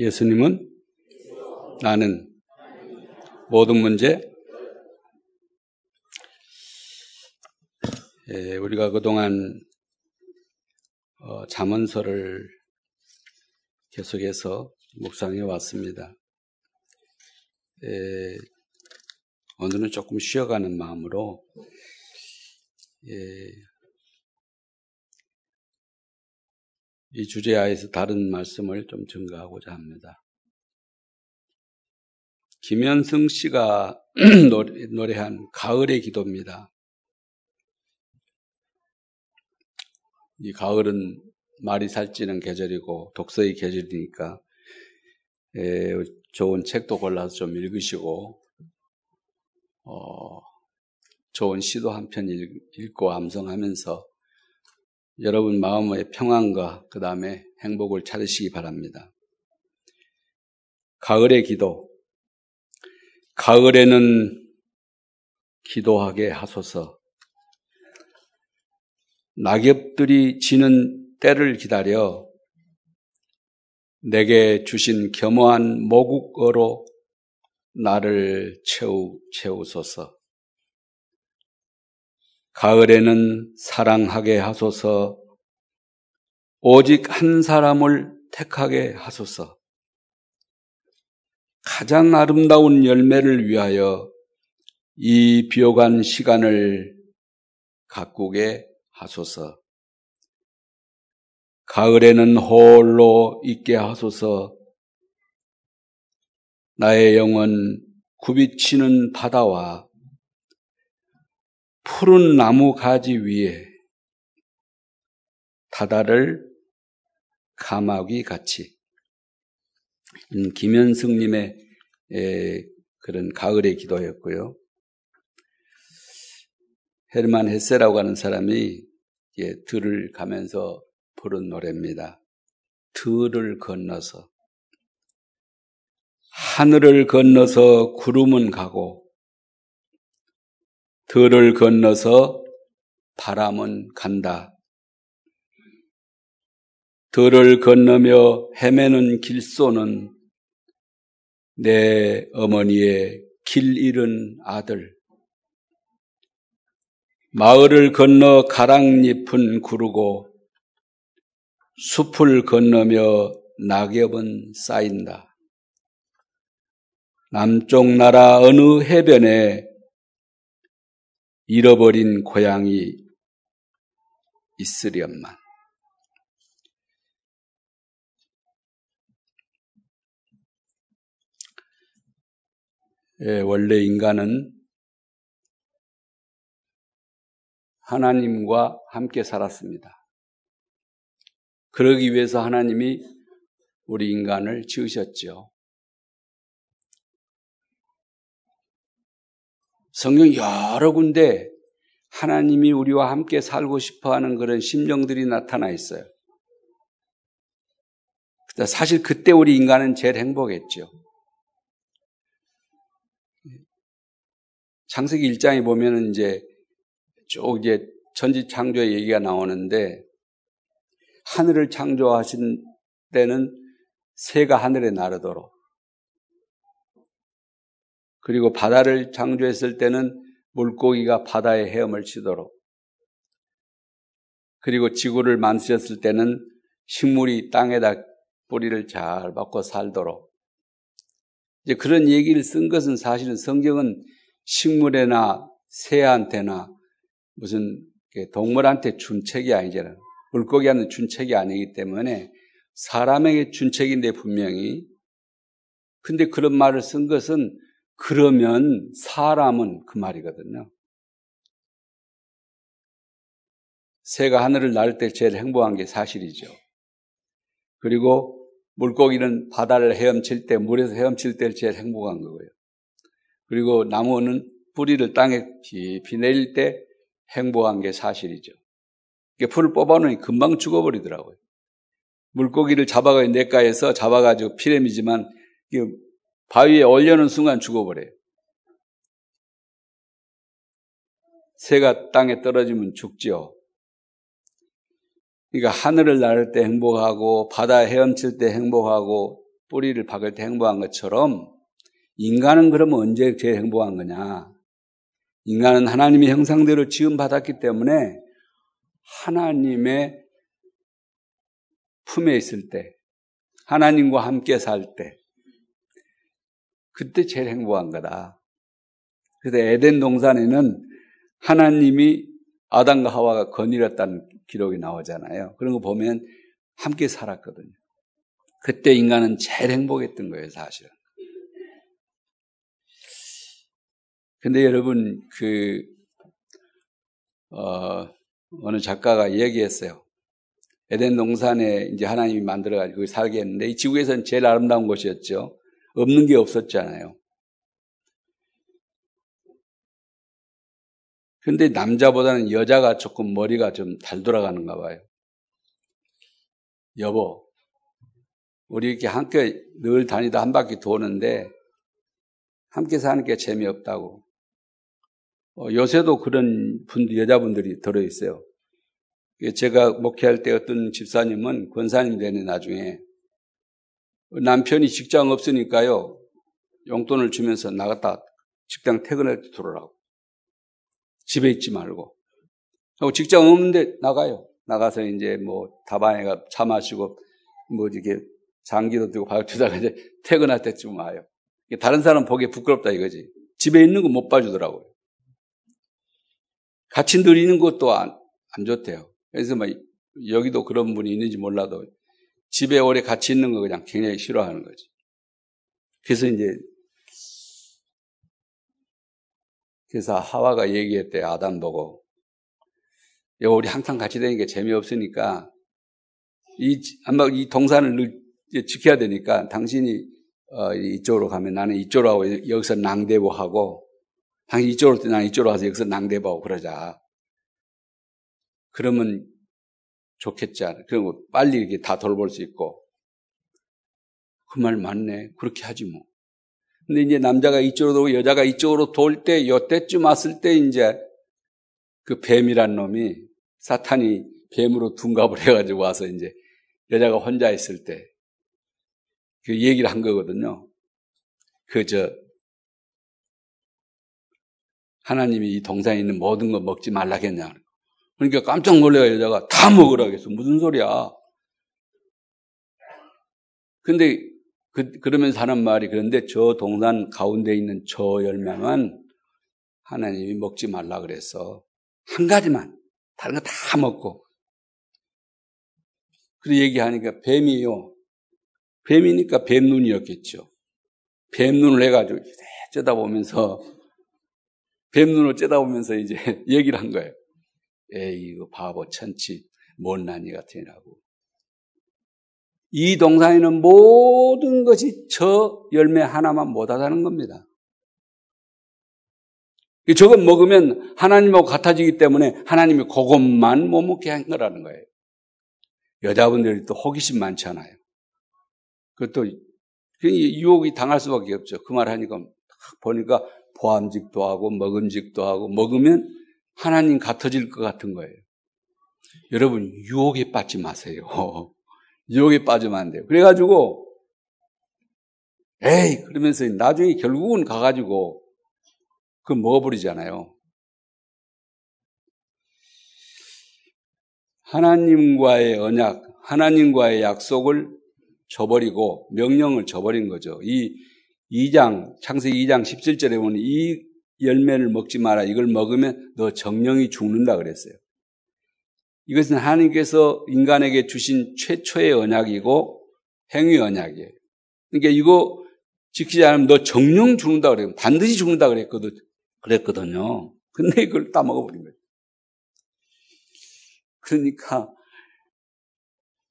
예수님은 나는 모든 문제 예, 우리가 그동안 어, 잠언서를 계속해서 묵상해 왔습니다. 예, 오늘은 조금 쉬어가는 마음으로 예, 이 주제 하에서 다른 말씀을 좀 증가하고자 합니다. 김현승 씨가 노래 한 가을의 기도입니다. 이 가을은 말이 살찌는 계절이고 독서의 계절이니까 에, 좋은 책도 골라서 좀 읽으시고 어, 좋은 시도 한 편 읽고 암송하면서 여러분 마음의 평안과 그 다음에 행복을 찾으시기 바랍니다. 가을의 기도. 가을에는 기도하게 하소서. 낙엽들이 지는 때를 기다려 내게 주신 겸허한 모국어로 나를 채우, 채우소서. 가을에는 사랑하게 하소서, 오직 한 사람을 택하게 하소서. 가장 아름다운 열매를 위하여 이 비어간 시간을 가꾸게 하소서. 가을에는 홀로 있게 하소서. 나의 영은 굽이치는 바다와 푸른 나무 가지 위에 다다를 감하기 같이 음, 김현승님의 그런 가을의 기도였고요. 헤르만 헤세라고 하는 사람이 들을 가면서 부른 노래입니다. 들을 건너서 하늘을 건너서 구름은 가고 들을 건너서 바람은 간다. 들을 건너며 헤매는 길소는 내 어머니의 길 잃은 아들. 마을을 건너 가랑잎은 구르고 숲을 건너며 낙엽은 쌓인다. 남쪽 나라 어느 해변에 잃어버린 고향이 있으련만. 예, 원래 인간은 하나님과 함께 살았습니다. 그러기 위해서 하나님이 우리 인간을 지으셨죠. 성경 여러 군데 하나님이 우리와 함께 살고 싶어 하는 그런 심정들이 나타나 있어요. 사실 그때 우리 인간은 제일 행복했죠. 창세기 1장에 보면은 이제 쭉 이제 전지 창조의 얘기가 나오는데 하늘을 창조하신 때는 새가 하늘에 나르도록 그리고 바다를 창조했을 때는 물고기가 바다에 헤엄을 치도록. 그리고 지구를 만드셨을 때는 식물이 땅에다 뿌리를 잘 받고 살도록. 이제 그런 얘기를 쓴 것은 사실은 성경은 식물에나 새한테나 무슨 동물한테 준 책이 아니잖아요. 물고기한테 준 책이 아니기 때문에 사람에게 준 책인데 분명히. 근데 그런 말을 쓴 것은 그러면 사람은 그 말이거든요. 새가 하늘을 날 때 제일 행복한 게 사실이죠. 그리고 물고기는 바다를 헤엄칠 때, 물에서 헤엄칠 때 제일 행복한 거고요. 그리고 나무는 뿌리를 땅에 깊이 내릴 때 행복한 게 사실이죠. 풀을 뽑아놓으니 금방 죽어버리더라고요. 물고기를 잡아가 내가에서 잡아가지고 피렘이지만 바위에 올려놓은 순간 죽어버려요. 새가 땅에 떨어지면 죽죠. 그러니까 하늘을 날때 행복하고 바다 헤엄칠 때 행복하고 뿌리를 박을 때 행복한 것처럼 인간은 그러면 언제 제일 행복한 거냐? 인간은 하나님의 형상대로 지음 받았기 때문에 하나님의 품에 있을 때, 하나님과 함께 살 때, 그때 제일 행복한 거다. 그래서 에덴 동산에는 하나님이 아담과 하와가 거닐었다는 기록이 나오잖아요. 그런 거 보면 함께 살았거든요. 그때 인간은 제일 행복했던 거예요, 사실은. 근데 여러분, 그, 어, 어느 작가가 얘기했어요. 에덴 동산에 이제 하나님이 만들어가지고 살게 했는데 이 지구에서는 제일 아름다운 곳이었죠. 없는 게 없었잖아요. 근데 남자보다는 여자가 조금 머리가 좀 잘 돌아가는가 봐요. 여보, 우리 이렇게 함께 늘 다니다 한 바퀴 도는데 함께 사는 게 재미없다고. 어, 요새도 그런 분, 여자분들이 들어있어요. 제가 목회할 때 어떤 집사님은 권사님 되는 나중에 남편이 직장 없으니까요. 용돈을 주면서 나갔다 직장 퇴근할 때 들어오라고. 집에 있지 말고. 직장 없는데 나가요. 나가서 이제 뭐 다방에 가차 마시고 뭐 이렇게 장기도 들고 바닥주다가 이제 퇴근할 때쯤 와요. 다른 사람 보기에 부끄럽다 이거지. 집에 있는 거 못 봐주더라고요. 같이 누리는 것도 안, 안 좋대요. 그래서 막 여기도 그런 분이 있는지 몰라도 집에 오래 같이 있는 거 그냥 굉장히 싫어하는 거지. 그래서 이제 그래서 하와가 얘기했대 아담 보고 야 우리 항상 같이 다니는 게 재미없으니까 이 아마 이 동산을 늘 지켜야 되니까 당신이 어, 이쪽으로 가면 나는 이쪽으로 하고 여기서 낭대보 하고 당신 이쪽으로 나는 이쪽으로 가서 여기서 낭대보 하고 그러자. 그러면 좋겠지 않아. 그리고 빨리 이렇게 다 돌볼 수 있고. 그 말 맞네. 그렇게 하지 뭐. 근데 이제 남자가 이쪽으로 오고 여자가 이쪽으로 돌 때, 요때쯤 왔을 때 이제 그 뱀이란 놈이 사탄이 뱀으로 둔갑을 해가지고 와서 이제 여자가 혼자 있을 때 그 얘기를 한 거거든요. 그 저 하나님이 이 동산에 있는 모든 거 먹지 말라겠냐. 그러니까 깜짝 놀래가 여자가 다 먹으라겠어. 무슨 소리야. 근데 그, 그러면서 하는 말이 그런데 저 동산 가운데 있는 저 열매만 하나님이 먹지 말라 그래서 한 가지만 다른 거 다 먹고 그 얘기하니까 뱀이요. 뱀이니까 뱀눈이었겠죠. 뱀눈을 해가지고 째다보면서 뱀눈을 째다보면서 이제 얘기를 한 거예요. 에이, 이거 바보, 천치, 못난이 같으라고. 이 동산에는 모든 것이 저 열매 하나만 못하다는 겁니다. 저것 먹으면 하나님하고 같아지기 때문에 하나님이 그것만 못 먹게 한 거라는 거예요. 여자분들이 또 호기심 많잖아요. 그것도 유혹이 당할 수밖에 없죠. 그 말 하니까 보니까 보암직도 하고 먹음직도 하고 먹으면 하나님 같아질 것 같은 거예요. 여러분, 유혹에 빠지 마세요. 유혹에 빠지면 안 돼요. 그래가지고, 에이! 그러면서 나중에 결국은 가가지고, 그 먹어버리잖아요. 하나님과의 언약, 하나님과의 약속을 저버리고 명령을 저버린 거죠. 이 2장, 창세기 2장 17절에 보면 이 열매를 먹지 마라. 이걸 먹으면 너 정령이 죽는다 그랬어요. 이것은 하나님께서 인간에게 주신 최초의 언약이고 행위 언약이에요. 그러니까 이거 지키지 않으면 너 정령 죽는다 그래요. 반드시 죽는다 그랬거든, 그랬거든요. 근데 이걸 따먹어버린 거예요. 그러니까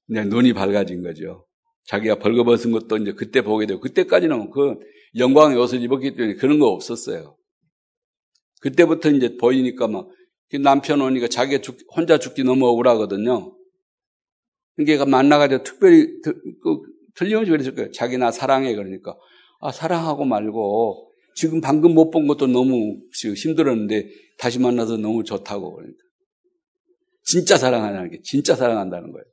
그냥 눈이 밝아진 거죠. 자기가 벌거벗은 것도 이제 그때 보게 되고 그때까지는 그 영광의 옷을 입었기 때문에 그런 거 없었어요. 그때부터 이제 보이니까 막 남편 오니까 자기가 죽, 혼자 죽기 너무 억울하거든요. 그러니까 만나가지고 특별히 그, 틀림없이 그랬을 거예요. 자기 나 사랑해 그러니까 아 사랑하고 말고 지금 방금 못 본 것도 너무 힘들었는데 다시 만나서 너무 좋다고 그러니까 진짜 사랑하는 게 진짜 사랑한다는 거예요.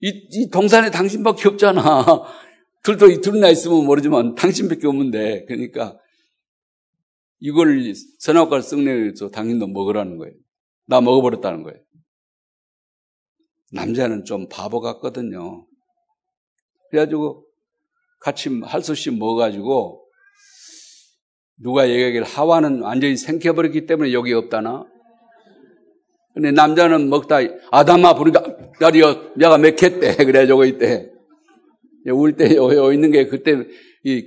이, 이 동산에 당신밖에 없잖아. 둘도 둘이나 있으면 모르지만 당신밖에 없는데 그러니까 이걸 선악과를 썩내서 당신도 먹으라는 거예요. 나 먹어버렸다는 거예요. 남자는 좀 바보 같거든요. 그래가지고 같이 할수 없이 먹어가지고 누가 얘기하기를 하와는 완전히 생겨버렸기 때문에 여기 없다나? 근데 남자는 먹다 아담아 부르니까 야리여 내가 맥혔대 그래가지고 이때 울때 여기 있는 게 그때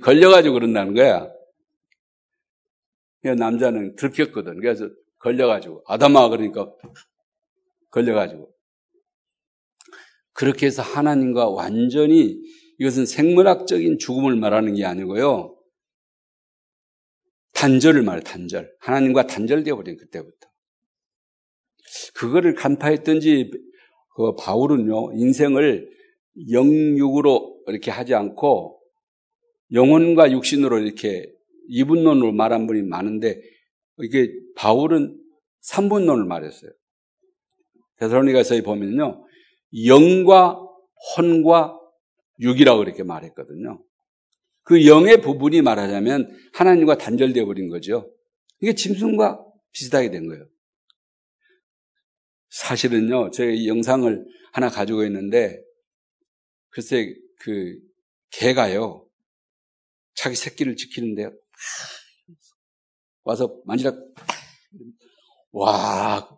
걸려가지고 그런다는 거야. 남자는 들켰거든. 그래서 걸려가지고 아담아 그러니까 걸려가지고 그렇게 해서 하나님과 완전히 이것은 생물학적인 죽음을 말하는 게 아니고요. 단절을 말해 단절. 하나님과 단절되어 버린 그때부터. 그거를 간파했던지 그 바울은요 인생을 영육으로 이렇게 하지 않고 영혼과 육신으로 이렇게 이분론으로 말한 분이 많은데 이게 바울은 삼분론을 말했어요. 데살로니가서에 보면요 영과 혼과 육이라고 그렇게 말했거든요. 그 영의 부분이 말하자면 하나님과 단절되어 버린 거죠. 이게 짐승과 비슷하게 된 거예요. 사실은요, 저희 영상을 하나 가지고 있는데, 글쎄, 그, 개가요, 자기 새끼를 지키는데, 와서 만지작, 와,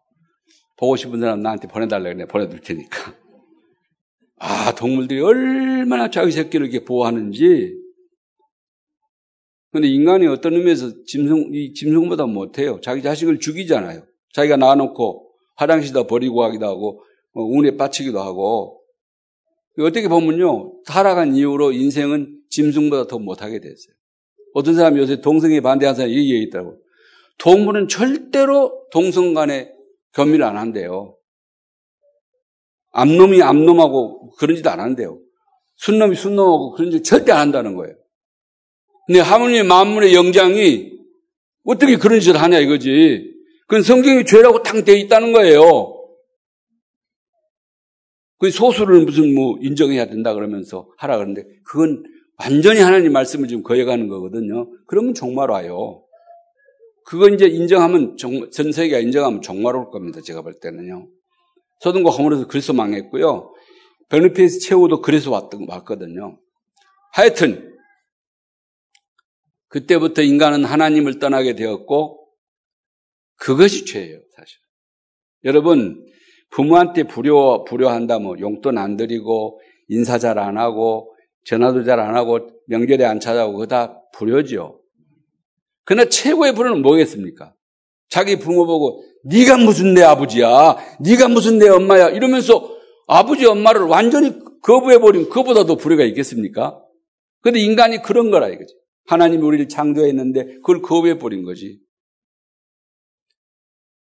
보고 싶은 사람 나한테 보내달라 그래. 보내줄 테니까. 아, 동물들이 얼마나 자기 새끼를 이렇게 보호하는지. 근데 인간이 어떤 의미에서 짐승, 이 짐승보다 못해요. 자기 자식을 죽이잖아요. 자기가 낳아놓고 화장실에다 버리고 가기도 하고 뭐 운에 빠치기도 하고 어떻게 보면요 타락한 이후로 인생은 짐승보다 더 못하게 됐어요. 어떤 사람이 요새 동성애 반대하는 사람이 얘기해 있다고. 동물은 절대로 동성 간에 겸밀을 안 한대요. 암놈이 암놈하고 그런 짓안 한대요. 순놈이 순놈하고 그런 짓 절대 안 한다는 거예요. 근데 하모니의 만물의 영장이 어떻게 그런 짓을 하냐 이거지. 그건 성경이 죄라고 딱 되어 있다는 거예요. 그 소수를 무슨 뭐 인정해야 된다 그러면서 하라 그러는데 그건 완전히 하나님 말씀을 지금 거역하는 거거든요. 그러면 종말 와요. 그거 이제 인정하면 정, 전 세계가 인정하면 종말 올 겁니다. 제가 볼 때는요. 소돔과 고모라서 그래서 망했고요. 베르피스 최후도 그래서 왔던, 왔거든요. 하여튼 그때부터 인간은 하나님을 떠나게 되었고 그것이 죄예요, 사실. 여러분, 부모한테 불효, 불효한다, 뭐, 용돈 안 드리고, 인사 잘 안 하고, 전화도 잘 안 하고, 명절에 안 찾아오고, 그거 다 불효죠. 그러나 최고의 불효는 뭐겠습니까? 자기 부모 보고, 네가 무슨 내 아버지야, 네가 무슨 내 엄마야, 이러면서 아버지, 엄마를 완전히 거부해버린 그보다 더 불효가 있겠습니까? 근데 인간이 그런 거라 이거지. 하나님이 우리를 창조했는데 그걸 거부해버린 거지.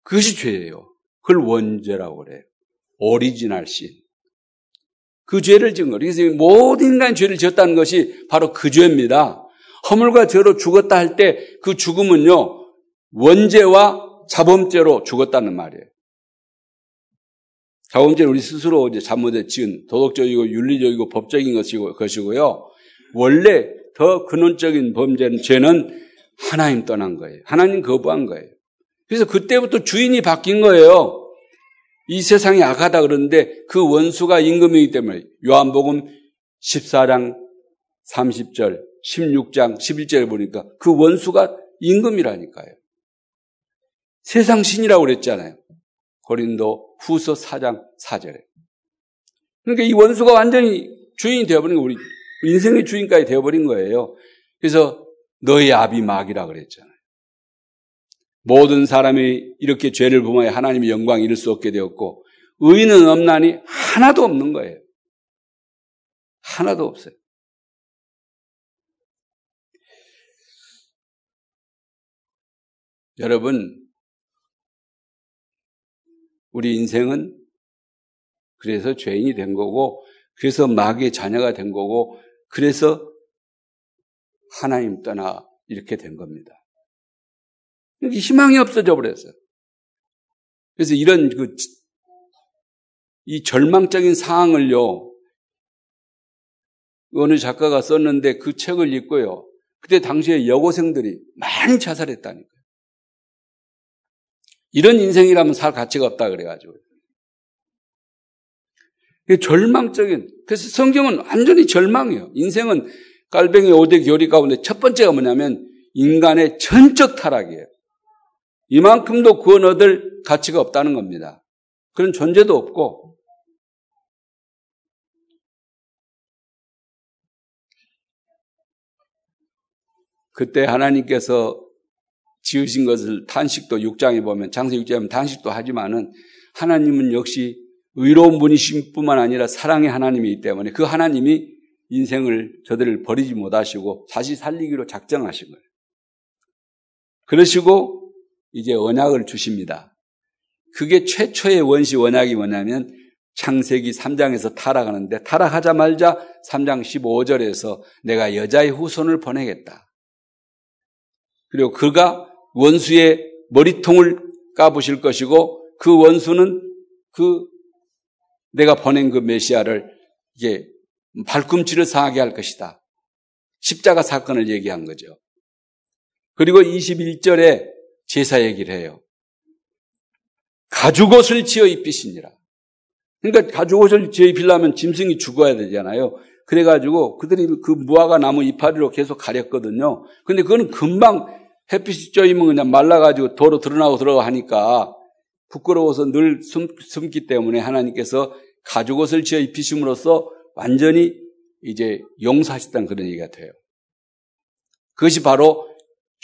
그것이 죄예요. 그걸 원죄라고 그래요. Original sin. 그 죄를 지은 거예요. 그래서 모든 인간이 죄를 지었다는 것이 바로 그 죄입니다. 허물과 죄로 죽었다 할 때 그 죽음은요, 원죄와 자범죄로 죽었다는 말이에요. 자범죄는 우리 스스로 이제 잘못해 지은 도덕적이고 윤리적이고 법적인 것이고, 것이고요. 원래 더 근원적인 범죄는 죄는 하나님 떠난 거예요. 하나님 거부한 거예요. 그래서 그때부터 주인이 바뀐 거예요. 이 세상이 악하다 그러는데 그 원수가 임금이기 때문에 요한복음 14장 30절, 16장 11절에 보니까 그 원수가 임금이라니까요. 세상 신이라고 그랬잖아요. 고린도 후서 4장 4절에. 그러니까 이 원수가 완전히 주인이 되어버린 거 우리 인생의 주인까지 되어버린 거예요. 그래서 너의 아비 마귀라 그랬잖아요. 모든 사람이 이렇게 죄를 범하여 하나님의 영광 이룰 수 없게 되었고 의인은 없나니 하나도 없는 거예요. 하나도 없어요. 여러분, 우리 인생은 그래서 죄인이 된 거고, 그래서 마귀의 자녀가 된 거고, 그래서 하나님 떠나 이렇게 된 겁니다. 희망이 없어져 버렸어요. 그래서 이런 그, 이 절망적인 상황을요, 어느 작가가 썼는데 그 책을 읽고요. 그때 당시에 여고생들이 많이 자살했다니까요. 이런 인생이라면 살 가치가 없다 그래가지고. 절망적인, 그래서 성경은 완전히 절망이에요. 인생은 깔뱅이 5대 교리 가운데 첫 번째가 뭐냐면 인간의 전적 타락이에요. 이만큼도 구원 얻을 가치가 없다는 겁니다. 그런 존재도 없고. 그때 하나님께서 지으신 것을 탄식도 6장에 보면 장세 6장에 보면 탄식도 하지만은 하나님은 역시 의로운 분이신 뿐만 아니라 사랑의 하나님이기 때문에 그 하나님이 인생을 저들을 버리지 못하시고 다시 살리기로 작정하신 거예요. 그러시고 이제 언약을 주십니다. 그게 최초의 원시 언약이 뭐냐면 창세기 3장에서 타락하는데 타락하자마자 3장 15절에서 내가 여자의 후손을 보내겠다. 그리고 그가 원수의 머리통을 까부실 것이고 그 원수는 그 내가 보낸 그 메시아를 이게 발꿈치를 상하게 할 것이다. 십자가 사건을 얘기한 거죠. 그리고 21절에 제사 얘기를 해요. 가죽옷을 지어 입히시니라. 그러니까 가죽옷을 지어 입히려면 짐승이 죽어야 되잖아요. 그래가지고 그들이 그 무화과 나무 이파리로 계속 가렸거든요. 근데 그거는 금방 햇빛이 쪄이면 그냥 말라가지고 도로 드러나고 들어가 하니까 부끄러워서 늘 숨, 숨기 때문에 하나님께서 가죽옷을 지어 입히심으로써 완전히 이제 용서하셨다는 그런 얘기가 돼요. 그것이 바로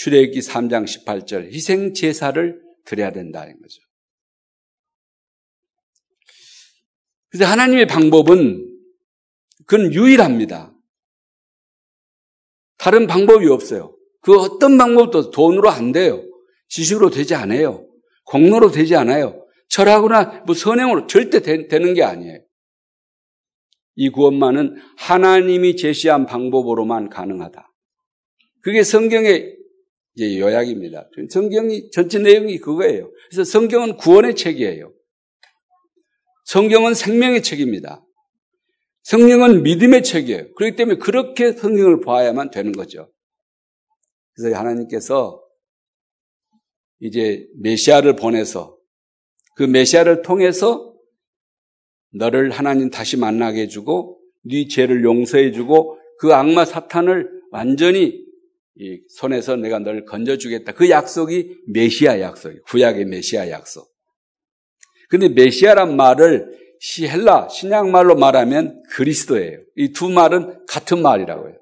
출애굽기 3장 18절 희생 제사를 드려야 된다는 거죠. 그래서 하나님의 방법은 그건 유일합니다. 다른 방법이 없어요. 그 어떤 방법도 돈으로 안 돼요. 지식으로 되지 않아요. 공로로 되지 않아요. 철학이나 뭐 선행으로 절대 되, 되는 게 아니에요. 이 구원만은 하나님이 제시한 방법으로만 가능하다. 그게 성경의 요약입니다. 성경이 전체 내용이 그거예요. 그래서 성경은 구원의 책이에요. 성경은 생명의 책입니다. 성경은 믿음의 책이에요. 그렇기 때문에 그렇게 성경을 봐야만 되는 거죠. 그래서 하나님께서 이제 메시아를 보내서 그 메시아를 통해서 너를 하나님 다시 만나게 해주고 네 죄를 용서해주고 그 악마 사탄을 완전히 손에서 내가 널 건져주겠다. 그 약속이 메시아 약속, 구약의 메시아 약속. 근데 메시아란 말을 시 헬라, 신약말로 말하면 그리스도예요. 이 두 말은 같은 말이라고 해요.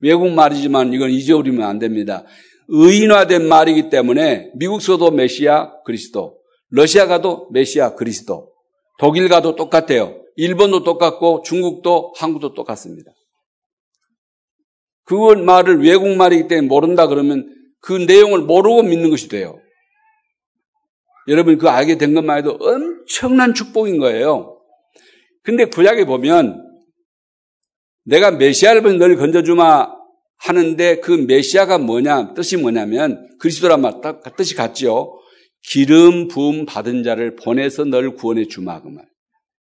외국 말이지만 이건 잊어버리면 안 됩니다. 의인화된 말이기 때문에 미국서도 메시아 그리스도, 러시아 가도 메시아 그리스도, 독일 가도 똑같아요. 일본도 똑같고 중국도 한국도 똑같습니다. 그 말을 외국말이기 때문에 모른다 그러면 그 내용을 모르고 믿는 것이 돼요. 여러분 그 알게 된 것만 해도 엄청난 축복인 거예요. 근데 구약에 보면 내가 메시아를 널 건져주마 하는데 그 메시아가 뭐냐 뜻이 뭐냐면 그리스도란 말 뜻이 같죠. 기름 부음 받은 자를 보내서 널 구원해 주마 그 말.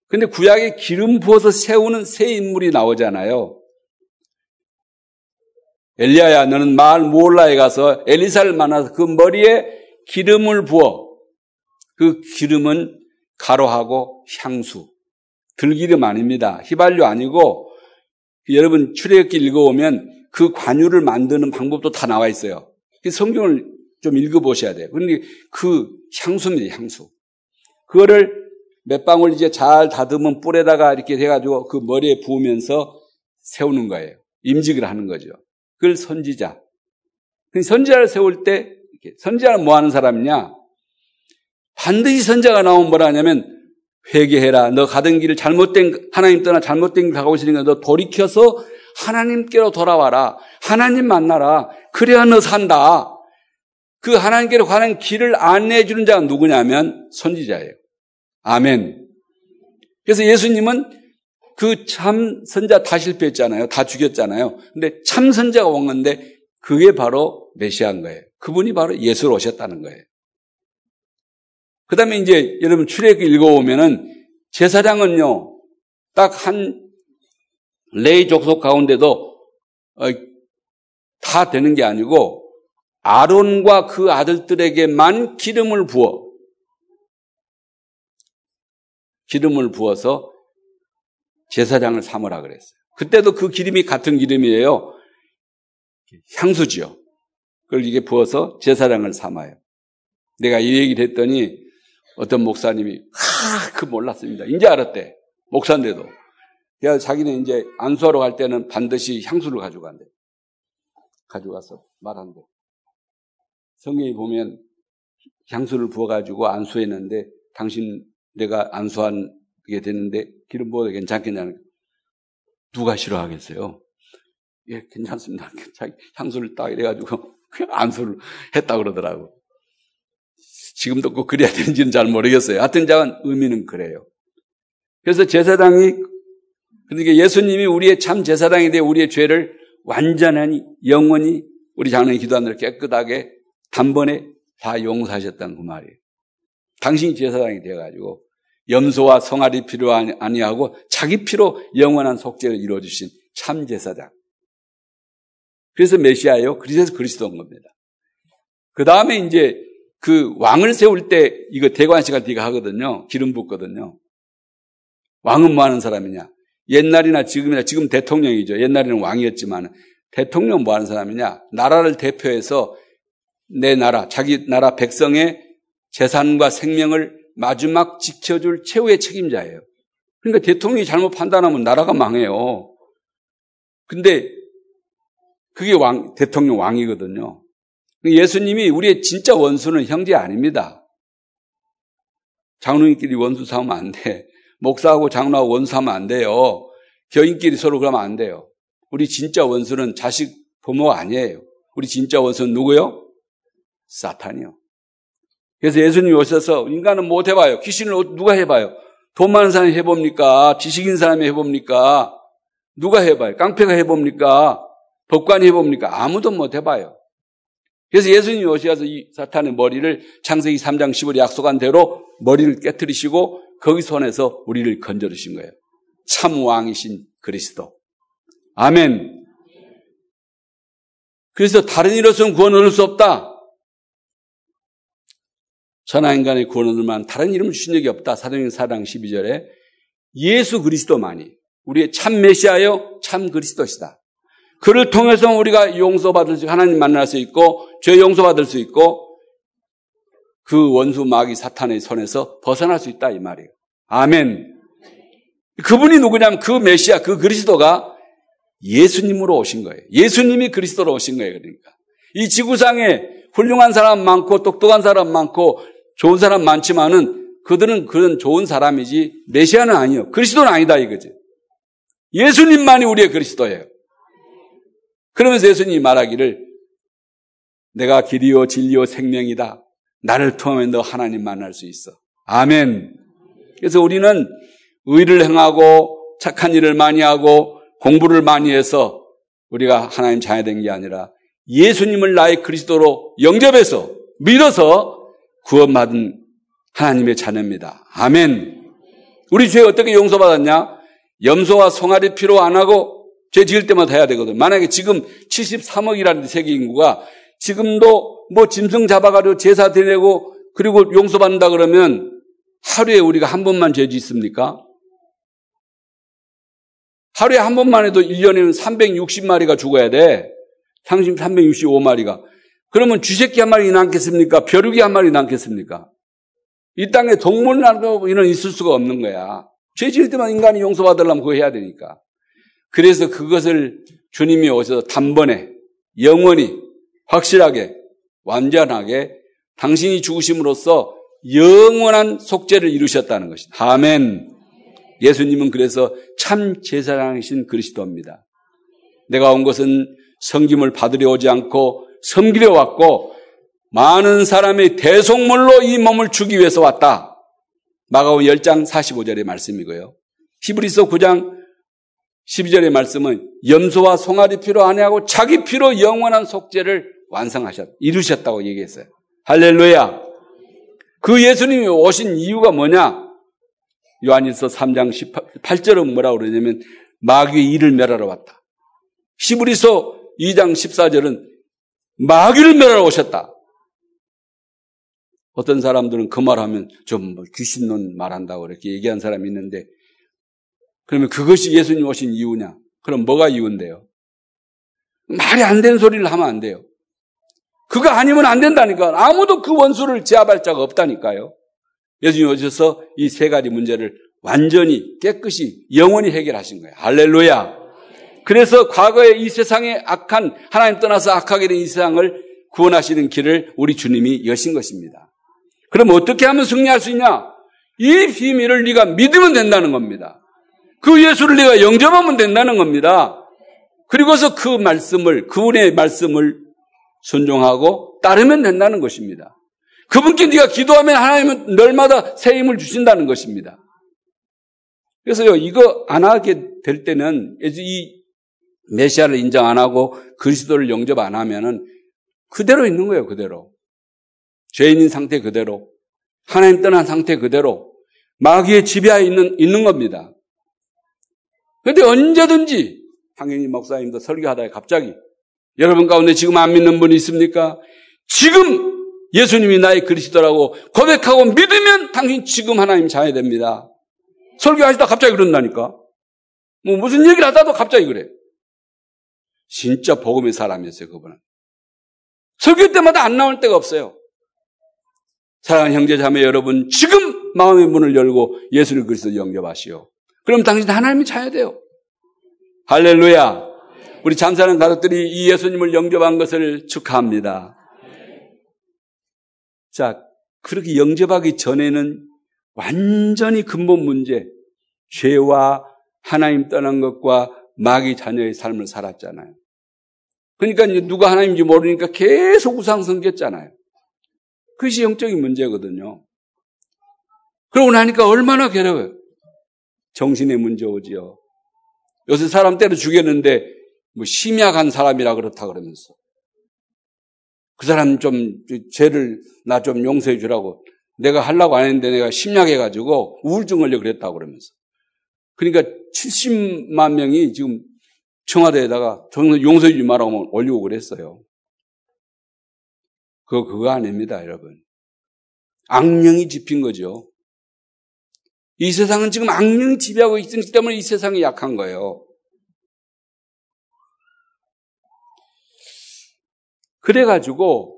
근데 구약에 기름 부어서 세우는 새 인물이 나오잖아요. 엘리야야 너는 마을 모올라에 가서 엘리사를 만나서 그 머리에 기름을 부어 그 기름은 가로하고 향수 들기름 아닙니다. 휘발유 아니고 여러분 출애굽기 읽어보면 그 관유를 만드는 방법도 다 나와 있어요. 성경을 좀 읽어보셔야 돼요. 그런데 그 향수입니다, 향수. 그거를 몇 방울 이제 잘 다듬은 뿔에다가 이렇게 해가지고 그 머리에 부으면서 세우는 거예요. 임직을 하는 거죠. 그걸 선지자. 선지자를 세울 때, 선지자는 뭐 하는 사람이냐? 반드시 선지자가 나오면 뭐라 하냐면, 회개해라. 너 가던 길을 잘못된, 하나님 떠나 잘못된 길 가고 있으니까 너 돌이켜서 하나님께로 돌아와라. 하나님 만나라. 그래야 너 산다. 그 하나님께로 가는 길을 안내해 주는 자가 누구냐면 선지자예요. 아멘. 그래서 예수님은 그 참 선자 다 실패했잖아요. 다 죽였잖아요. 근데 참 선자가 온 건데 그게 바로 메시아인 거예요. 그분이 바로 예수로 오셨다는 거예요. 그 다음에 이제 여러분 출애굽 읽어보면은 제사장은요, 딱 한 레이 족속 가운데도 어, 다 되는 게 아니고 아론과 그 아들들에게만 기름을 부어 기름을 부어서 제사장을 삼으라 그랬어요. 그때도 그 기름이 같은 기름이에요. 향수지요. 그걸 이게 부어서 제사장을 삼아요. 내가 이 얘기를 했더니 어떤 목사님이 하, 그 몰랐습니다. 이제 알았대. 목사인데도. 그래서 자기는 이제 안수하러 갈 때는 반드시 향수를 가져간대. 가져가서 말한대. 성경에 보면 향수를 부어가지고 안수했는데 당신 내가 안수 하게 됐는데 기름 부어도 괜찮겠냐는 누가 싫어하겠어요? 예, 괜찮습니다. 향수를 딱 이래가지고 안수를 했다 그러더라고. 지금도 꼭 그래야 되는지는 잘 모르겠어요. 하여튼 자간 의미는 그래요. 그래서 제사장이 그러니까 예수님이 우리의 참 제사장이 되어 우리의 죄를 완전하니 영원히 우리 장로님 기도하는 대로 깨끗하게 단번에 다 용서하셨다는 그 말이에요. 당신이 제사장이 되어가지고 염소와 성아리 피로 아니하고 자기 피로 영원한 속죄를 이루어 주신 참 제사장. 그래서 메시아예요. 그래서 그리스도인 겁니다. 그 다음에 이제 그 왕을 세울 때 이거 때 이거 하거든요. 기름 붓거든요. 왕은 뭐 하는 사람이냐? 옛날이나 지금이나 지금 대통령이죠. 옛날에는 왕이었지만 대통령 뭐 하는 사람이냐? 나라를 대표해서 내 나라, 자기 나라 백성의 재산과 생명을 마지막 지켜줄 최후의 책임자예요. 그러니까 대통령이 잘못 판단하면 나라가 망해요. 근데 그게 왕, 대통령 왕이거든요. 예수님이 우리의 진짜 원수는 형제 아닙니다. 장로님끼리 원수 삼으면 안 돼. 목사하고 장로하고 원수하면 안 돼요. 교인끼리 서로 그러면 안 돼요. 우리 진짜 원수는 자식 부모가 아니에요. 우리 진짜 원수는 누구요? 사탄이요. 그래서 예수님이 오셔서 인간은 못 해봐요. 귀신을 누가 해봐요? 돈 많은 사람이 해봅니까? 지식인 사람이 해봅니까? 누가 해봐요? 깡패가 해봅니까? 법관이 해봅니까? 아무도 못 해봐요. 그래서 예수님이 오셔서 이 사탄의 머리를 창세기 3장 10월 약속한 대로 머리를 깨뜨리시고 거기 손에서 우리를 건져주신 거예요. 참 왕이신 그리스도. 아멘. 그래서 다른 일로서는 구원 얻을 수 없다. 천하인간의 구원 얻을 만 다른 이름을 주신 적이 없다. 사도행 4장 12절에 예수 그리스도만이 우리의 참 메시아요, 참 그리스도시다. 그를 통해서 우리가 용서받을 수, 하나님 만날 수 있고, 죄 용서받을 수 있고, 그 원수 마귀 사탄의 손에서 벗어날 수 있다, 이 말이에요. 아멘. 그분이 누구냐면 그 메시아, 그 그리스도가 예수님으로 오신 거예요. 예수님이 그리스도로 오신 거예요, 그러니까. 이 지구상에 훌륭한 사람 많고, 똑똑한 사람 많고, 좋은 사람 많지만은 그들은 그런 좋은 사람이지 메시아는 아니요. 그리스도는 아니다 이거지. 예수님만이 우리의 그리스도예요. 그러면서 예수님이 말하기를 내가 길이요 진리요 생명이다. 나를 통하면 너 하나님 만날 수 있어. 아멘. 그래서 우리는 의를 행하고 착한 일을 많이 하고 공부를 많이 해서 우리가 하나님 자녀 된 게 아니라 예수님을 나의 그리스도로 영접해서 믿어서 구원받은 하나님의 자녀입니다. 아멘. 우리 죄 어떻게 용서받았냐? 염소와 송아리 피로 안 하고 죄 지을 때마다 해야 되거든. 만약에 지금 73억이라는 세계 인구가 지금도 뭐 짐승 잡아가지고 제사 드리고 그리고 용서받는다 그러면 하루에 우리가 한 번만 죄 짓습니까? 하루에 한 번만 해도 1년에는 360마리가 죽어야 돼. 365마리가. 그러면 쥐새끼 한 마리 남겠습니까? 벼룩이 한 마리 남겠습니까? 이 땅에 동물나도 이런 있을 수가 없는 거야. 죄 지을 때만 인간이 용서받으려면 그거 해야 되니까. 그래서 그것을 주님이 오셔서 단번에 영원히 확실하게 완전하게 당신이 죽으심으로써 영원한 속죄를 이루셨다는 것입니다. 아멘. 예수님은 그래서 참 제사장이신 그리스도입니다. 내가 온 것은 성김을 받으려 오지 않고 섬기려 왔고 많은 사람의 대속물로 이 몸을 주기 위해서 왔다. 마가오 10장 45절의 말씀이고요. 히브리서 9장 12절의 말씀은 염소와 송아리 피로 아니하고 자기 피로 영원한 속죄를 완성하셨, 이루셨다고 얘기했어요. 할렐루야. 그 예수님이 오신 이유가 뭐냐? 요한일서 3장 18절은 뭐라고 그러냐면 마귀의 일을 멸하러 왔다. 시브리서 2장 14절은 마귀를 멸하러 오셨다. 어떤 사람들은 그 말하면 좀뭐 귀신론 말한다고 이렇게 얘기한 사람이 있는데 그러면 그것이 예수님 오신 이유냐? 그럼 뭐가 이유인데요? 말이 안 되는 소리를 하면 안 돼요. 그거 아니면 안 된다니까. 아무도 그 원수를 제압할 자가 없다니까요. 예수님 오셔서 이 세 가지 문제를 완전히 깨끗이 영원히 해결하신 거예요. 할렐루야. 그래서 과거에 이 세상에 악한 하나님 떠나서 악하게 된 이 세상을 구원하시는 길을 우리 주님이 여신 것입니다. 그럼 어떻게 하면 승리할 수 있냐? 이 비밀을 네가 믿으면 된다는 겁니다. 그 예수를 네가 영접하면 된다는 겁니다. 그리고서 그 말씀을 그분의 말씀을 순종하고 따르면 된다는 것입니다. 그분께 네가 기도하면 하나님은 널마다 새 힘을 주신다는 것입니다. 그래서요 이거 안 하게 될 때는 이 메시아를 인정 안 하고 그리스도를 영접 안 하면은 그대로 있는 거예요 그대로 죄인인 상태 그대로 하나님 떠난 상태 그대로 마귀의 지배하에 있는 있는 겁니다. 그런데 언제든지 황현희 목사님도 설교하다가 갑자기 여러분 가운데 지금 안 믿는 분이 있습니까? 지금 예수님이 나의 그리스도라고 고백하고 믿으면 당신 지금 하나님 자야 됩니다. 설교하시다 갑자기 그런다니까. 뭐 무슨 얘기를 하다도 갑자기 그래. 진짜 복음의 사람이었어요, 그분은. 설교 때마다 안 나올 때가 없어요. 사랑하는 형제 자매 여러분, 지금 마음의 문을 열고 예수를 그리스도 영접하시오. 그럼 당신 하나님이 자야 돼요. 할렐루야. 우리 잠사는 가족들이 이 예수님을 영접한 것을 축하합니다. 자, 그렇게 영접하기 전에는 완전히 근본 문제, 죄와 하나님 떠난 것과 마귀 자녀의 삶을 살았잖아요. 그러니까 이제 누가 하나님인지 모르니까 계속 우상 섬겼잖아요. 그것이 영적인 문제거든요. 그러고 나니까 얼마나 괴로워요. 정신의 문제 오지요. 요새 사람 때려 죽였는데 뭐 심약한 사람이라 그렇다 그러면서 그 사람 좀 죄를 나 좀 용서해 주라고 내가 하려고 안 했는데 내가 심약해 가지고 우울증 걸려 그랬다고 그러면서 그러니까 70만 명이 지금 청와대에다가 용서해 주지 말라고 올리고 그랬어요. 그거 그거 아닙니다, 여러분. 악령이 집힌 거죠. 이 세상은 지금 악령이 지배하고 있기 때문에 이 세상이 약한 거예요. 그래가지고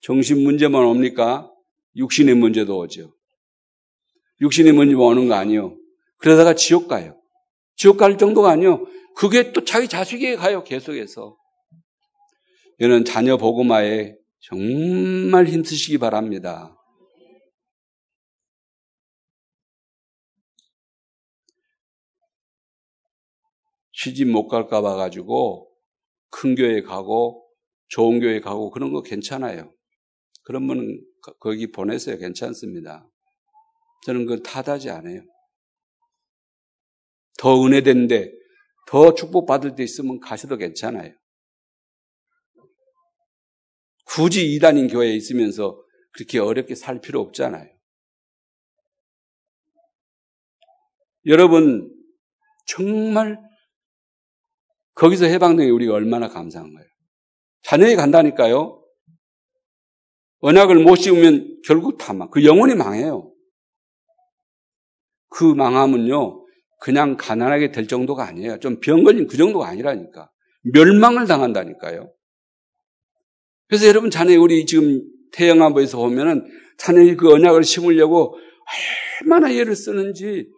정신 문제만 옵니까? 육신의 문제도 오죠. 육신의 문제만 오는 거 아니요. 그러다가 지옥 가요. 지옥 갈 정도가 아니요. 그게 또 자기 자식에게 가요. 계속해서. 이는 자녀 보고마에 정말 힘쓰시기 바랍니다. 시집 못 갈까 봐 가지고 큰 교회 가고 좋은 교회 가고 그런 거 괜찮아요. 분은 거기 보내세요. 괜찮습니다. 저는 그걸 탓하지 않아요. 더 은혜된데 더 축복받을 때 있으면 가셔도 괜찮아요. 굳이 이단인 교회에 있으면서 그렇게 어렵게 살 필요 없잖아요. 여러분, 정말 거기서 해방되게 우리가 얼마나 감사한 거예요. 자녀에 간다니까요. 언약을 못 씌우면 결국 다 망, 그 영혼이 망해요. 그 망함은요, 그냥 가난하게 될 정도가 아니에요. 좀 병 걸린 그 정도가 아니라니까. 멸망을 당한다니까요. 그래서 여러분 자녀 우리 지금 태영아부에서 보면은 자녀의 그 언약을 심으려고 얼마나 애를 쓰는지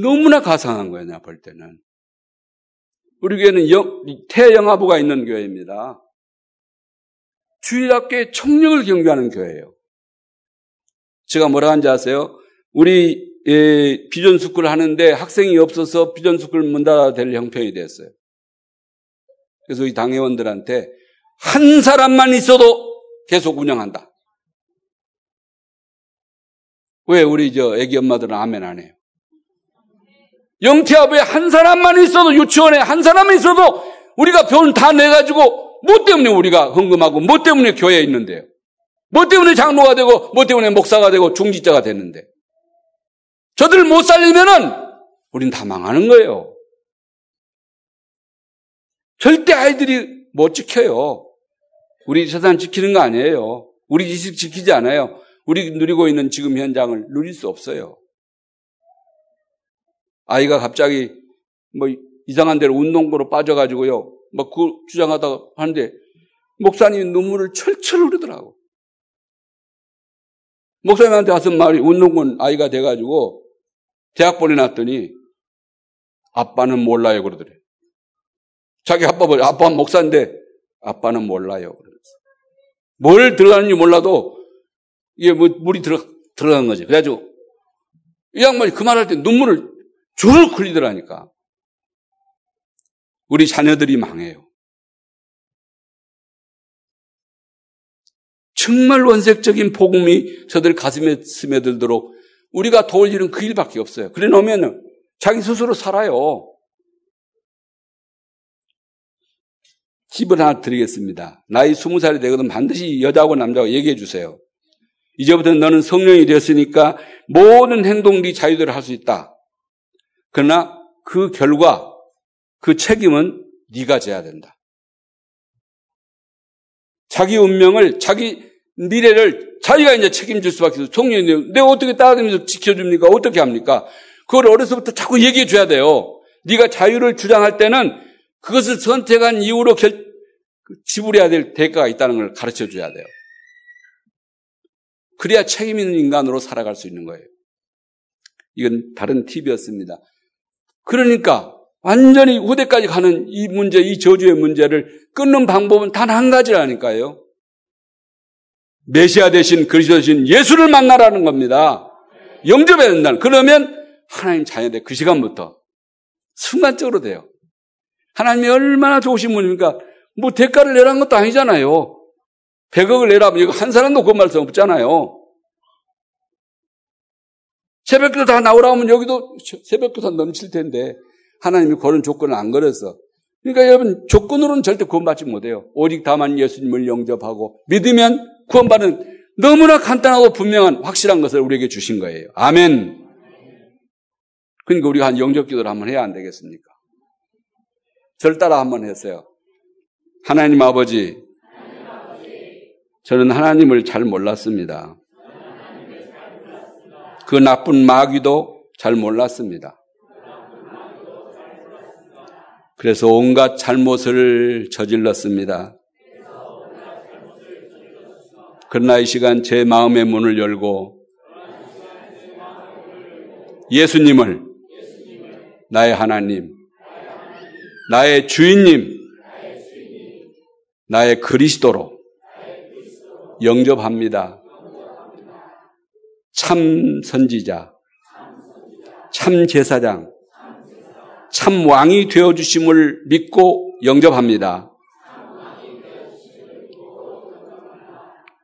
너무나 가상한 거예요, 내가 볼 때는. 우리 교회는 태영아부가 있는 교회입니다. 주일학교에 청력을 경비하는 교회예요. 제가 뭐라 하는지 아세요? 우리 예, 비전스쿨 하는데 학생이 없어서 비전스쿨 문 닫아야 될 형편이 됐어요. 그래서 이 당회원들한테 한 사람만 있어도 계속 운영한다. 왜 우리 저 애기 엄마들은 아멘 안 해요? 영태아부에 한 사람만 있어도 유치원에 한 사람만 있어도 우리가 돈 다 내가지고 뭐 때문에 우리가 헌금하고 뭐 때문에 교회에 있는데요. 뭐 때문에 장로가 되고 뭐 때문에 목사가 되고 중지자가 됐는데 저들을 못 살리면은 우린 다 망하는 거예요. 절대 아이들이 못 지켜요. 우리 재산 지키는 거 아니에요. 우리 지식 지키지 않아요. 우리 누리고 있는 지금 현장을 누릴 수 없어요. 아이가 갑자기 뭐 이상한 데로 운동부로 빠져가지고요. 막 그 주장하다가 하는데 목사님이 눈물을 철철 흐르더라고. 목사님한테 와서 말이 운동권 아이가 돼가지고 대학 보내놨더니 아빠는 몰라요 그러더래. 자기 아빠 뭐 아빠 목사인데 아빠는 몰라요 그러면서 뭘 들어가는지 몰라도 이게 뭐 물이 들어 들어간 거지. 그래가지고 이 양반이 그 말할 때 눈물을 쭉 흘리더라니까. 우리 자녀들이 망해요. 정말 원색적인 복음이 저들 가슴에 스며들도록 우리가 도울 일은 그 일밖에 없어요. 그래 놓으면 자기 스스로 살아요. 팁을 하나 드리겠습니다. 나이 스무 살이 되거든 반드시 여자하고 남자하고 얘기해 주세요. 이제부터 너는 성령이 되었으니까 모든 행동 네 자유대로 할 수 있다. 그러나 그 결과, 그 책임은 네가 져야 된다. 자기 운명을, 자기 미래를 자기가 이제 책임질 수밖에 없어. 성령이 내가 어떻게 따라다니면서 지켜줍니까? 어떻게 합니까? 그걸 어려서부터 자꾸 얘기해 줘야 돼요. 네가 자유를 주장할 때는 그것을 선택한 이후로 결, 지불해야 될 대가가 있다는 걸 가르쳐 줘야 돼요. 그래야 책임 있는 인간으로 살아갈 수 있는 거예요. 이건 다른 팁이었습니다. 그러니까 완전히 후대까지 가는 이 문제, 이 저주의 문제를 끊는 방법은 단 한 가지라니까요. 메시아 대신 그리스도 대신 예수를 만나라는 겁니다. 영접해야 된다. 그러면 하나님 자녀들 그 시간부터 순간적으로 돼요. 하나님이 얼마나 좋으신 분입니까? 뭐 대가를 내라는 것도 아니잖아요. 100억을 내라면 이거 한 사람도 그 말씀 없잖아요. 새벽기도 다 나오라 하면 여기도 새벽기도 넘칠 텐데 하나님이 그런 조건을 안 걸어서 그러니까 여러분 조건으로는 절대 구원받지 못해요. 오직 다만 예수님을 영접하고 믿으면 구원받은 너무나 간단하고 분명한 확실한 것을 우리에게 주신 거예요. 아멘. 그러니까 우리가 한 영접 기도를 한번 해야 안 되겠습니까? 절 따라 한번 했어요. 하나님 아버지, 저는 하나님을 잘 몰랐습니다. 그 나쁜 마귀도 잘 몰랐습니다. 그래서 온갖 잘못을 저질렀습니다. 그러나 이 시간 제 마음의 문을 열고 예수님을 나의 하나님, 나의 주인님, 나의 그리스도로 영접합니다. 참 선지자, 참 제사장, 참 왕이 되어 주심을 믿고 영접합니다.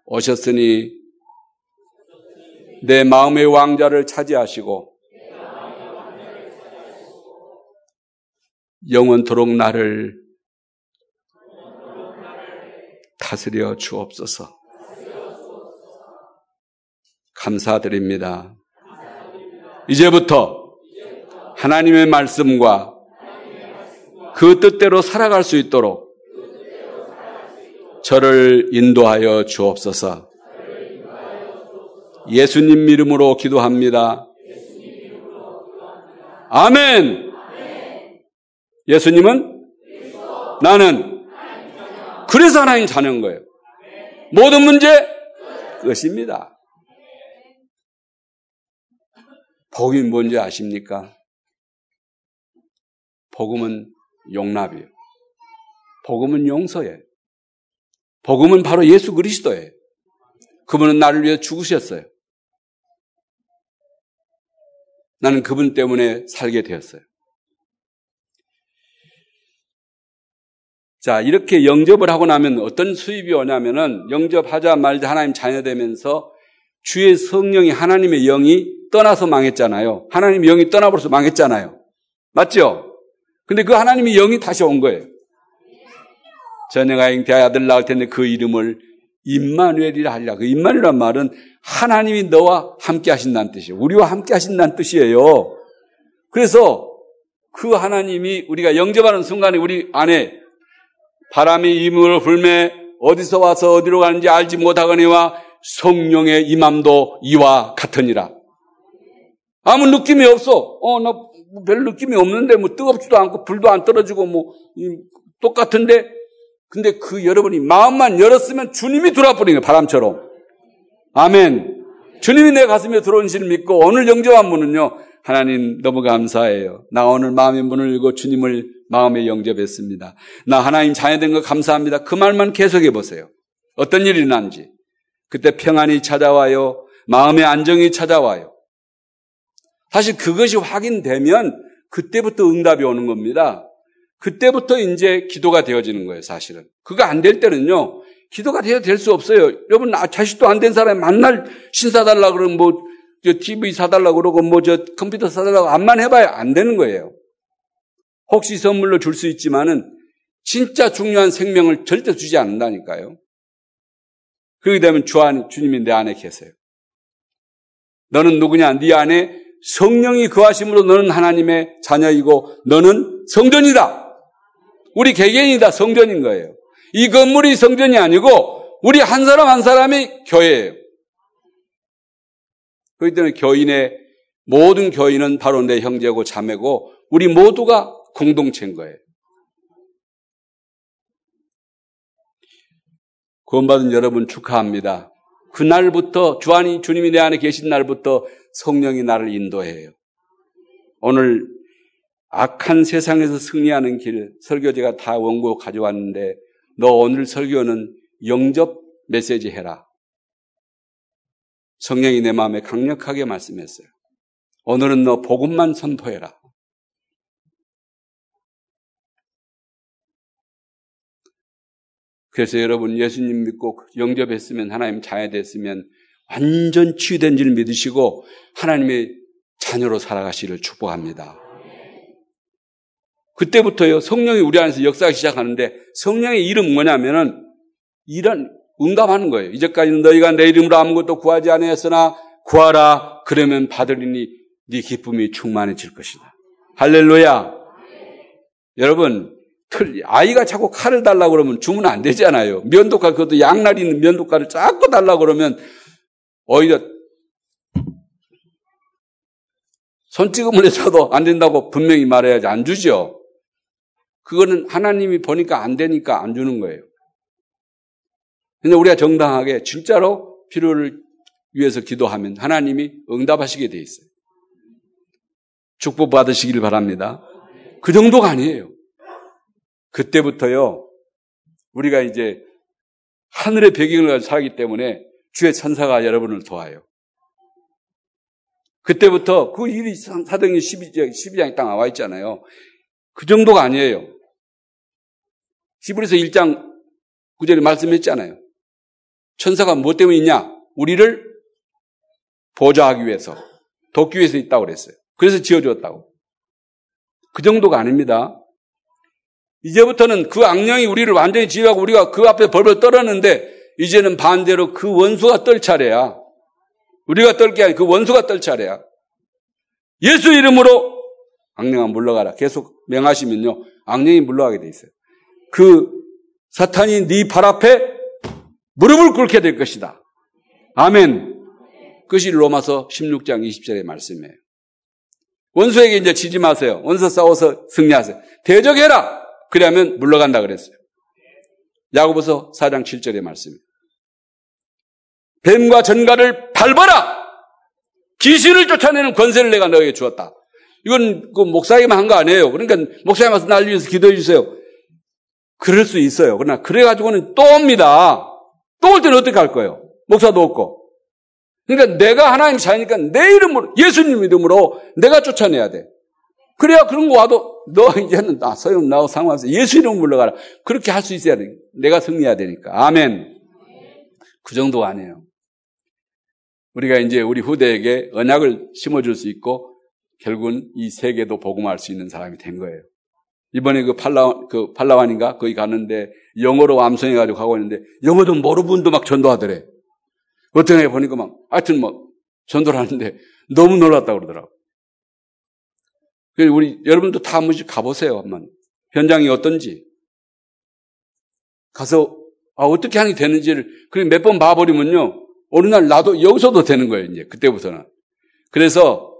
오셨으니 내 마음의 왕자를 차지하시고 영원토록 나를 다스려 주옵소서. 감사드립니다. 이제부터 하나님의 말씀과 그 뜻대로 살아갈 수 있도록 저를 인도하여 주옵소서. 예수님 이름으로 기도합니다. 아멘. 예수님은 나는 그래서 하나님 자녀인 거예요. 모든 문제 끝입니다. 복이 뭔지 아십니까? 복음은 용납이에요. 복음은 용서예요. 복음은 바로 예수 그리스도예요. 그분은 나를 위해 죽으셨어요. 나는 그분 때문에 살게 되었어요. 자, 이렇게 영접을 하고 나면 어떤 수입이 오냐면은 영접하자마자 하나님 자녀 되면서 주의 성령이 하나님의 영이 떠나서 망했잖아요. 하나님의 영이 떠나버려서 망했잖아요. 맞죠? 근데 그 하나님의 영이 다시 온 거예요. 전혀가 잉태 아들 낳을 텐데 그 이름을 임마누엘이라 하리라. 그 임마누엘이란 말은 하나님이 너와 함께 하신다는 뜻이에요. 우리와 함께 하신다는 뜻이에요. 그래서 그 하나님이 우리가 영접하는 순간에 우리 안에 바람이 임을 불매 어디서 와서 어디로 가는지 알지 못하거니와 성령의 임함도 이와 같으니라. 아무 느낌이 없어. 어, 나 별 느낌이 없는데 뭐 뜨겁지도 않고 불도 안 떨어지고 뭐 똑같은데 근데 그 여러분이 마음만 열었으면 주님이 들어와 버리는 거예요. 바람처럼. 아멘. 주님이 내 가슴에 들어온 줄 믿고 오늘 영접한 분은요. 하나님 너무 감사해요. 나 오늘 마음의 문을 열고 주님을 마음에 영접했습니다. 나 하나님 자녀된 거 감사합니다. 그 말만 계속해 보세요. 어떤 일이 난지. 그때 평안이 찾아와요. 마음의 안정이 찾아와요. 사실 그것이 확인되면 그때부터 응답이 오는 겁니다. 그때부터 이제 기도가 되어지는 거예요, 사실은. 그거 안 될 때는요, 기도가 되어 될수 없어요. 여러분, 아, 자식도 안 된 사람이 만날 신 사달라 그러면 뭐, 저 TV 사달라 그러고 뭐, 저 컴퓨터 사달라고 암만 해봐야 안 되는 거예요. 혹시 선물로 줄 수 있지만은 진짜 중요한 생명을 절대 주지 않는다니까요. 그렇게 되면 주 안, 주님이 내 안에 계세요. 너는 누구냐? 네 안에 성령이 거하심으로 너는 하나님의 자녀이고 너는 성전이다. 우리 개개인이 다 성전인 거예요. 이 건물이 성전이 아니고 우리 한 사람 한 사람이 교회예요. 그렇기 때문에 교인의 모든 교인은 바로 내 형제고 자매고 우리 모두가 공동체인 거예요. 구원받은 여러분 축하합니다. 그날부터 주안이 주님이 내 안에 계신 날부터 성령이 나를 인도해요. 오늘 악한 세상에서 승리하는 길 설교제가 다 원고 가져왔는데 너 오늘 설교는 영접 메시지 해라. 성령이 내 마음에 강력하게 말씀했어요. 오늘은 너 복음만 선포해라. 그래서 여러분 예수님 믿고 영접했으면 하나님 자녀 됐으면 완전 치유된 줄 믿으시고 하나님의 자녀로 살아가시기를 축복합니다. 그때부터요 성령이 우리 안에서 역사하기 시작하는데 성령의 이름 뭐냐면은 이런 응답하는 거예요. 이제까지는 너희가 내 이름으로 아무것도 구하지 아니했으나 구하라 그러면 받으리니 네 기쁨이 충만해질 것이다. 할렐루야. 여러분 아이가 자꾸 칼을 달라고 그러면 주면 안 되잖아요. 면도칼, 그것도 양날 있는 면도칼을 자꾸 달라고 그러면 오히려 손찌검을 해서도 안 된다고 분명히 말해야지 안 주죠. 그거는 하나님이 보니까 안 되니까 안 주는 거예요. 근데 우리가 정당하게 진짜로 필요를 위해서 기도하면 하나님이 응답하시게 돼 있어요. 축복 받으시길 바랍니다. 그 정도가 아니에요. 그때부터요, 우리가 이제 하늘의 배경을 가지고 살기 때문에 주의 천사가 여러분을 도와요. 그때부터 그 일이 사도행 12장, 12장에 딱 나와 있잖아요. 그 정도가 아니에요. 히브리서 1장 9절에 말씀했잖아요. 천사가 뭐 때문에 있냐? 우리를 보좌하기 위해서, 돕기 위해서 있다고 그랬어요. 그래서 지어주었다고. 그 정도가 아닙니다. 이제부터는 그 악령이 우리를 완전히 지휘하고 우리가 그 앞에 벌벌 떨었는데 이제는 반대로 그 원수가 떨 차례야. 우리가 떨 게 아니라 그 원수가 떨 차례야. 예수 이름으로 악령아 물러가라. 계속 명하시면요. 악령이 물러가게 돼 있어요. 그 사탄이 네 발 앞에 무릎을 꿇게 될 것이다. 아멘. 그것이 로마서 16장 20절의 말씀이에요. 원수에게 이제 지지 마세요. 원수 싸워서 승리하세요. 대적해라. 그러면 물러간다 그랬어요. 야고보서 4장 7절의 말씀입니다. 뱀과 전갈을 밟아라! 귀신을 쫓아내는 권세를 내가 너에게 주었다. 이건 그 목사에게만 한 거 아니에요. 그러니까 목사님 와서 날 위해서 기도해 주세요. 그럴 수 있어요. 그러나 그래가지고는 또 옵니다. 또 올 때는 어떻게 할 거예요? 목사도 없고. 그러니까 내가 하나님 자니까 내 이름으로, 예수님 이름으로 내가 쫓아내야 돼. 그래야 그런 거 와도 너 이제는 나 소용 나고 상관없어. 예수 이름 물러가라. 그렇게 할 수 있어야 돼. 내가 승리해야 되니까. 아멘. 그 정도 아니에요. 우리가 이제 우리 후대에게 언약을 심어줄 수 있고 결국은 이 세계도 복음할 수 있는 사람이 된 거예요. 이번에 그 팔라, 그 팔라완인가? 거기 갔는데 영어로 암송해 가지고 가고 있는데 영어도 모르는 분도 막 전도하더래. 애 보니까 막 하여튼 뭐 전도를 하는데 너무 놀랐다고 그러더라고. 우리 여러분도 다 한 번씩 가보세요. 한번 현장이 어떤지 가서 아, 어떻게 하는 게 되는지를 몇번 봐버리면요 어느 날 나도 여기서도 되는 거예요. 이제 그때부터는 그래서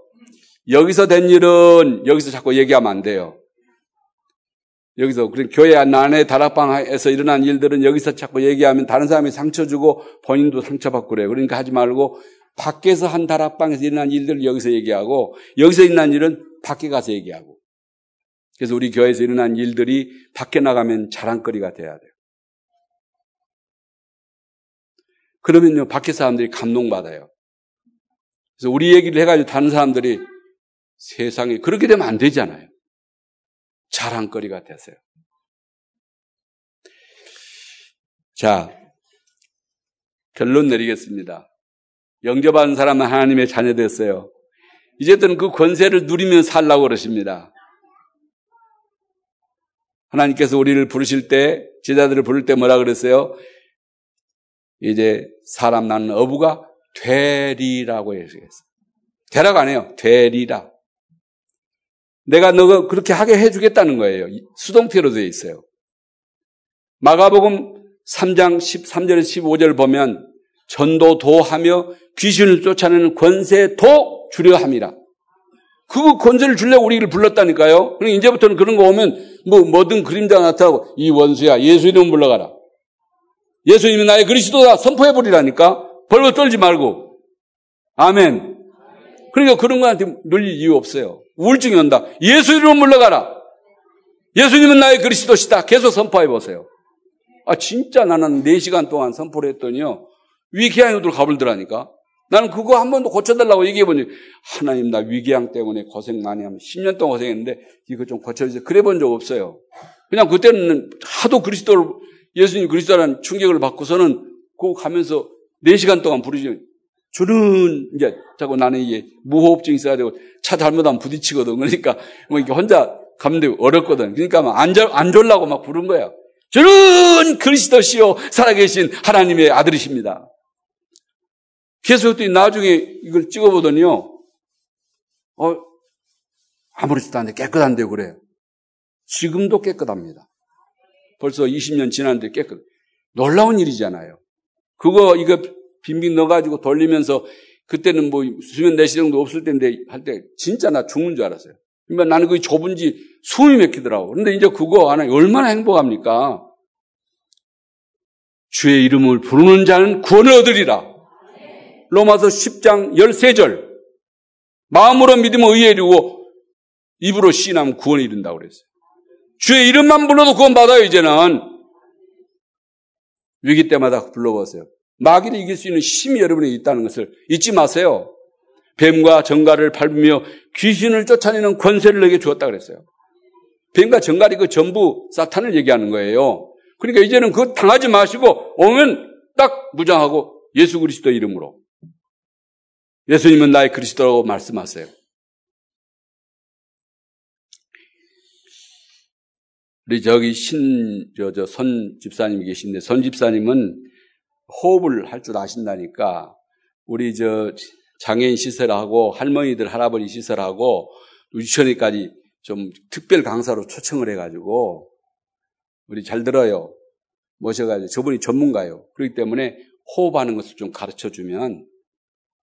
여기서 된 일은 여기서 자꾸 얘기하면 안 돼요. 여기서 그런 교회 안에 다락방에서 일어난 일들은 여기서 자꾸 얘기하면 다른 사람이 상처 주고 본인도 상처받고 그래요. 그러니까 하지 말고 밖에서 한 다락방에서 일어난 일들을 여기서 얘기하고 여기서 일어난 일은 밖에 가서 얘기하고 그래서 우리 교회에서 일어난 일들이 밖에 나가면 자랑거리가 돼야 돼요. 그러면요 밖에 사람들이 감동받아요. 그래서 우리 얘기를 해가지고 다른 사람들이 세상에 그렇게 되면 안 되잖아요. 자랑거리가 되세요. 자, 결론 내리겠습니다. 영접하는 사람은 하나님의 자녀 됐어요. 이제는 그 권세를 누리며 살라고 그러십니다. 하나님께서 우리를 부르실 때, 제자들을 부를 때 뭐라 그랬어요? 이제 사람 낳는 어부가 되리라고 했어요. 되라가 아니에요. 되리라. 내가 너가 그렇게 하게 해주겠다는 거예요. 수동태로 되어 있어요. 마가복음 3장 13절에서 15절 보면 전도도 하며 귀신을 쫓아내는 권세도 주려 함이라. 그 권세를 주려고 우리를 불렀다니까요. 그러니까 이제부터는 그런 거 오면 뭐 뭐든 그림자 나타나고 이 원수야 예수 이름 불러가라. 예수님이 나의 그리스도다 선포해 버리라니까. 벌벌 떨지 말고. 아멘. 그러니까 그런 거한테 놀릴 이유 없어요. 우울증이 온다. 예수 이름 물러가라. 예수님은 나의 그리스도시다. 계속 선포해 보세요. 아, 진짜 나는 4시간 동안 선포를 했더니요. 위기양으로 가불더라니까. 나는 그거 한 번도 고쳐달라고 얘기해보니, 하나님, 나 위기양 때문에 고생 많이 하면 10년 동안 고생했는데, 이거 좀 고쳐주세요. 그래 본 적 없어요. 그냥 그때는 하도 그리스도를, 예수님 그리스도라는 충격을 받고서는 그거 가면서 4시간 동안 부르지. 주는, 이제, 자꾸 나는 이게 무호흡증 있어야 되고, 차 잘못하면 부딪히거든. 그러니까, 뭐 이렇게 혼자 가면 되고 어렵거든. 그러니까 막 안, 안 졸라고 막 부른 거야. 주는 그리스도시요 살아계신 하나님의 아들이십니다. 계속 나중에 이걸 찍어보더니요. 어, 아무렇지도 않은데 깨끗한데 그래요. 지금도 깨끗합니다. 벌써 20년 지났는데 깨끗. 놀라운 일이잖아요. 그거 이거 빈빙 넣어가지고 돌리면서 그때는 뭐 수면 내시 정도 없을 때인데 할 때 진짜 나 죽는 줄 알았어요. 그러니까 나는 그게 좁은지 숨이 막히더라고. 그런데 이제 그거 하나 얼마나 행복합니까? 주의 이름을 부르는 자는 구원을 얻으리라. 로마서 10장 13절. 마음으로 믿으면 의에 이르고 입으로 신하면 구원에 이른다고 그랬어요. 주의 이름만 불러도 구원 받아요, 이제는. 위기 때마다 불러보세요. 마귀를 이길 수 있는 힘이 여러분에 있다는 것을 잊지 마세요. 뱀과 정갈을 밟으며 귀신을 쫓아내는 권세를 내게 주었다 그랬어요. 뱀과 정갈이 그 전부 사탄을 얘기하는 거예요. 그러니까 이제는 그거 당하지 마시고 오면 딱 무장하고 예수 그리스도 이름으로 예수님은 나의 그리스도라고 말씀하세요. 우리 저기 신, 저, 저, 선 집사님이 계신데, 선 집사님은 호흡을 할 줄 아신다니까, 우리 저, 장애인 시설하고, 할머니들, 할아버지 시설하고, 유치원에까지 좀 특별 강사로 초청을 해가지고, 우리 잘 들어요. 모셔가지고, 저분이 전문가요. 그렇기 때문에 호흡하는 것을 좀 가르쳐 주면,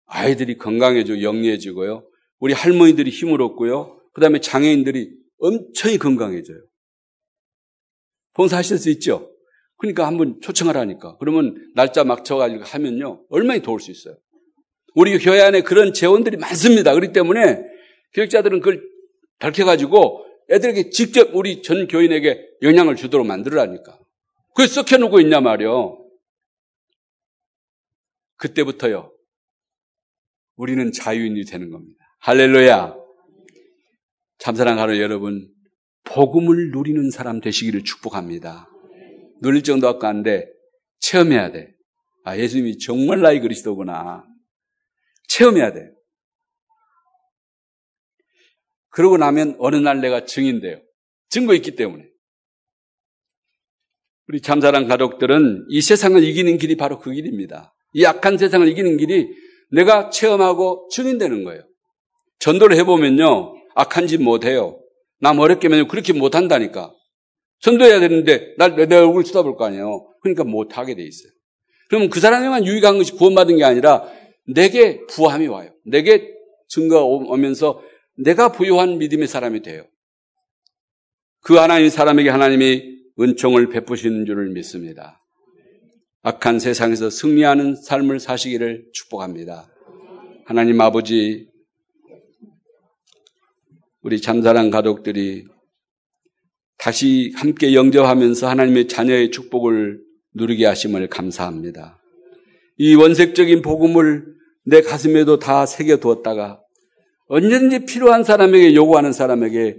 아이들이 건강해지고 영리해지고요. 우리 할머니들이 힘을 얻고요. 그 다음에 장애인들이 엄청히 건강해져요. 봉사하실 수 있죠? 그러니까 한번 초청하라니까. 그러면 날짜 맞춰가지고 하면요. 얼마나 도울 수 있어요. 우리 교회 안에 그런 재원들이 많습니다. 그렇기 때문에 교육자들은 그걸 밝혀가지고 애들에게 직접 우리 전 교인에게 영향을 주도록 만들으라니까. 그게 썩혀놓고 있냐 말이요. 그때부터요. 우리는 자유인이 되는 겁니다. 할렐루야. 참사랑 하루 여러분, 복음을 누리는 사람 되시기를 축복합니다. 누릴 정도 갖고 안 돼. 체험해야 돼. 아, 예수님이 정말 나의 그리스도구나. 체험해야 돼. 그러고 나면 어느 날 내가 증인돼요. 증거 있기 때문에. 우리 참사랑 가족들은 이 세상을 이기는 길이 바로 그 길입니다. 이 악한 세상을 이기는 길이 내가 체험하고 증인되는 거예요. 전도를 해보면요. 악한 짓 못해요. 남 어렵게 하면 그렇게 못한다니까. 선도해야 되는데 내 얼굴 쳐다볼 거 아니에요. 그러니까 못하게 돼 있어요. 그러면 그 사람에만 유익한 것이 구원받은 게 아니라 내게 부함이 와요. 내게 증거가 오면서 내가 부유한 믿음의 사람이 돼요. 그 하나님 사람에게 하나님이 은총을 베푸시는 줄을 믿습니다. 악한 세상에서 승리하는 삶을 사시기를 축복합니다. 하나님 아버지, 우리 잠자란 가족들이 다시 함께 영접하면서 하나님의 자녀의 축복을 누리게 하심을 감사합니다. 이 원색적인 복음을 내 가슴에도 다 새겨두었다가 언제든지 필요한 사람에게 요구하는 사람에게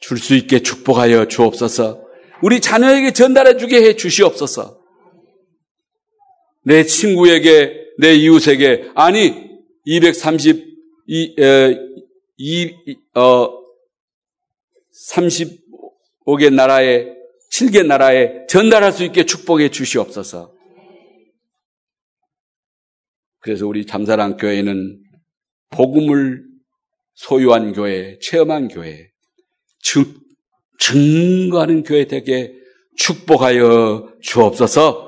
줄 수 있게 축복하여 주옵소서. 우리 자녀에게 전달해 주게 해 주시옵소서. 내 친구에게, 내 이웃에게, 아니, 230, 이, 에, 이, 어, 35개 나라에, 7개 나라에 전달할 수 있게 축복해 주시옵소서. 그래서 우리 잠사랑 교회는 복음을 소유한 교회, 체험한 교회, 증, 증거하는 교회 되게 축복하여 주옵소서